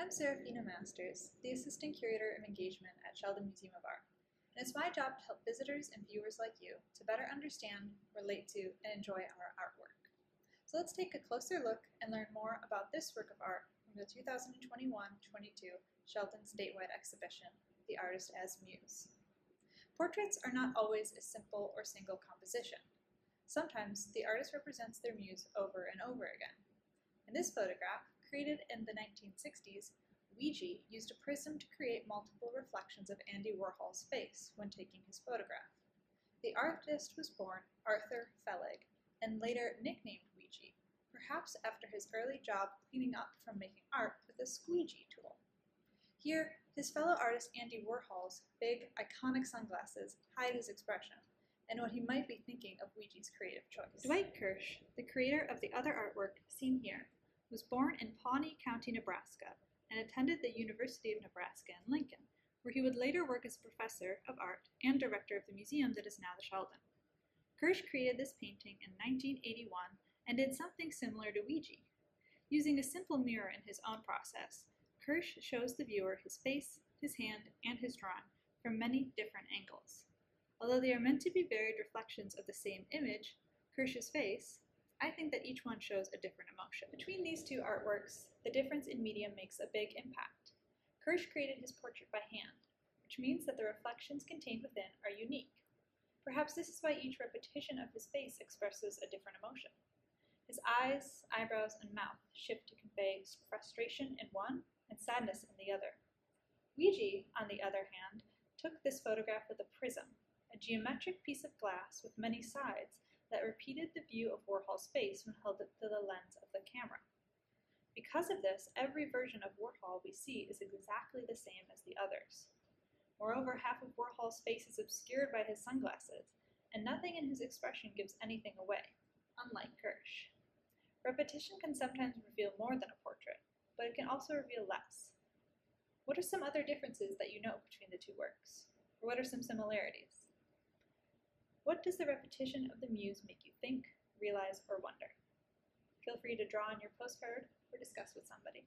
I'm Serafina Masters, the Assistant Curator of Engagement at Sheldon Museum of Art, and it's my job to help visitors and viewers like you to better understand, relate to, and enjoy our artwork. So let's take a closer look and learn more about this work of art from the 2021-22 Sheldon statewide exhibition, The Artist as Muse. Portraits are not always a simple or single composition. Sometimes the artist represents their muse over and over again. In this photograph, created in the 1960s, Weegee used a prism to create multiple reflections of Andy Warhol's face when taking his photograph. The artist was born Arthur Felig and later nicknamed Weegee, perhaps after his early job cleaning up from making art with a squeegee tool. Here, his fellow artist Andy Warhol's big, iconic sunglasses hide his expression and what he might be thinking of Weegee's creative choice. Dwight Kirsch, the creator of the other artwork seen here, was born in Pawnee County, Nebraska, and attended the University of Nebraska in Lincoln, where he would later work as professor of art and director of the museum that is now the Sheldon. Kirsch created this painting in 1981 and did something similar to Weegee. Using a simple mirror in his own process, Kirsch shows the viewer his face, his hand, and his drawing from many different angles. Although they are meant to be varied reflections of the same image, Kirsch's face, I think that each one shows a different emotion. Between these two artworks, the difference in medium makes a big impact. Kirsch created his portrait by hand, which means that the reflections contained within are unique. Perhaps this is why each repetition of his face expresses a different emotion. His eyes, eyebrows, and mouth shift to convey frustration in one and sadness in the other. Weegee, on the other hand, took this photograph with a prism, a geometric piece of glass with many sides that repeated the view of Warhol's face when held up to the lens of the camera. Because of this, every version of Warhol we see is exactly the same as the others. Moreover, half of Warhol's face is obscured by his sunglasses, and nothing in his expression gives anything away, unlike Kirsch. Repetition can sometimes reveal more than a portrait, but it can also reveal less. What are some other differences that you know between the two works? Or what are some similarities? What does the repetition of the muse make you think, realize, or wonder? Feel free to draw on your postcard or discuss with somebody.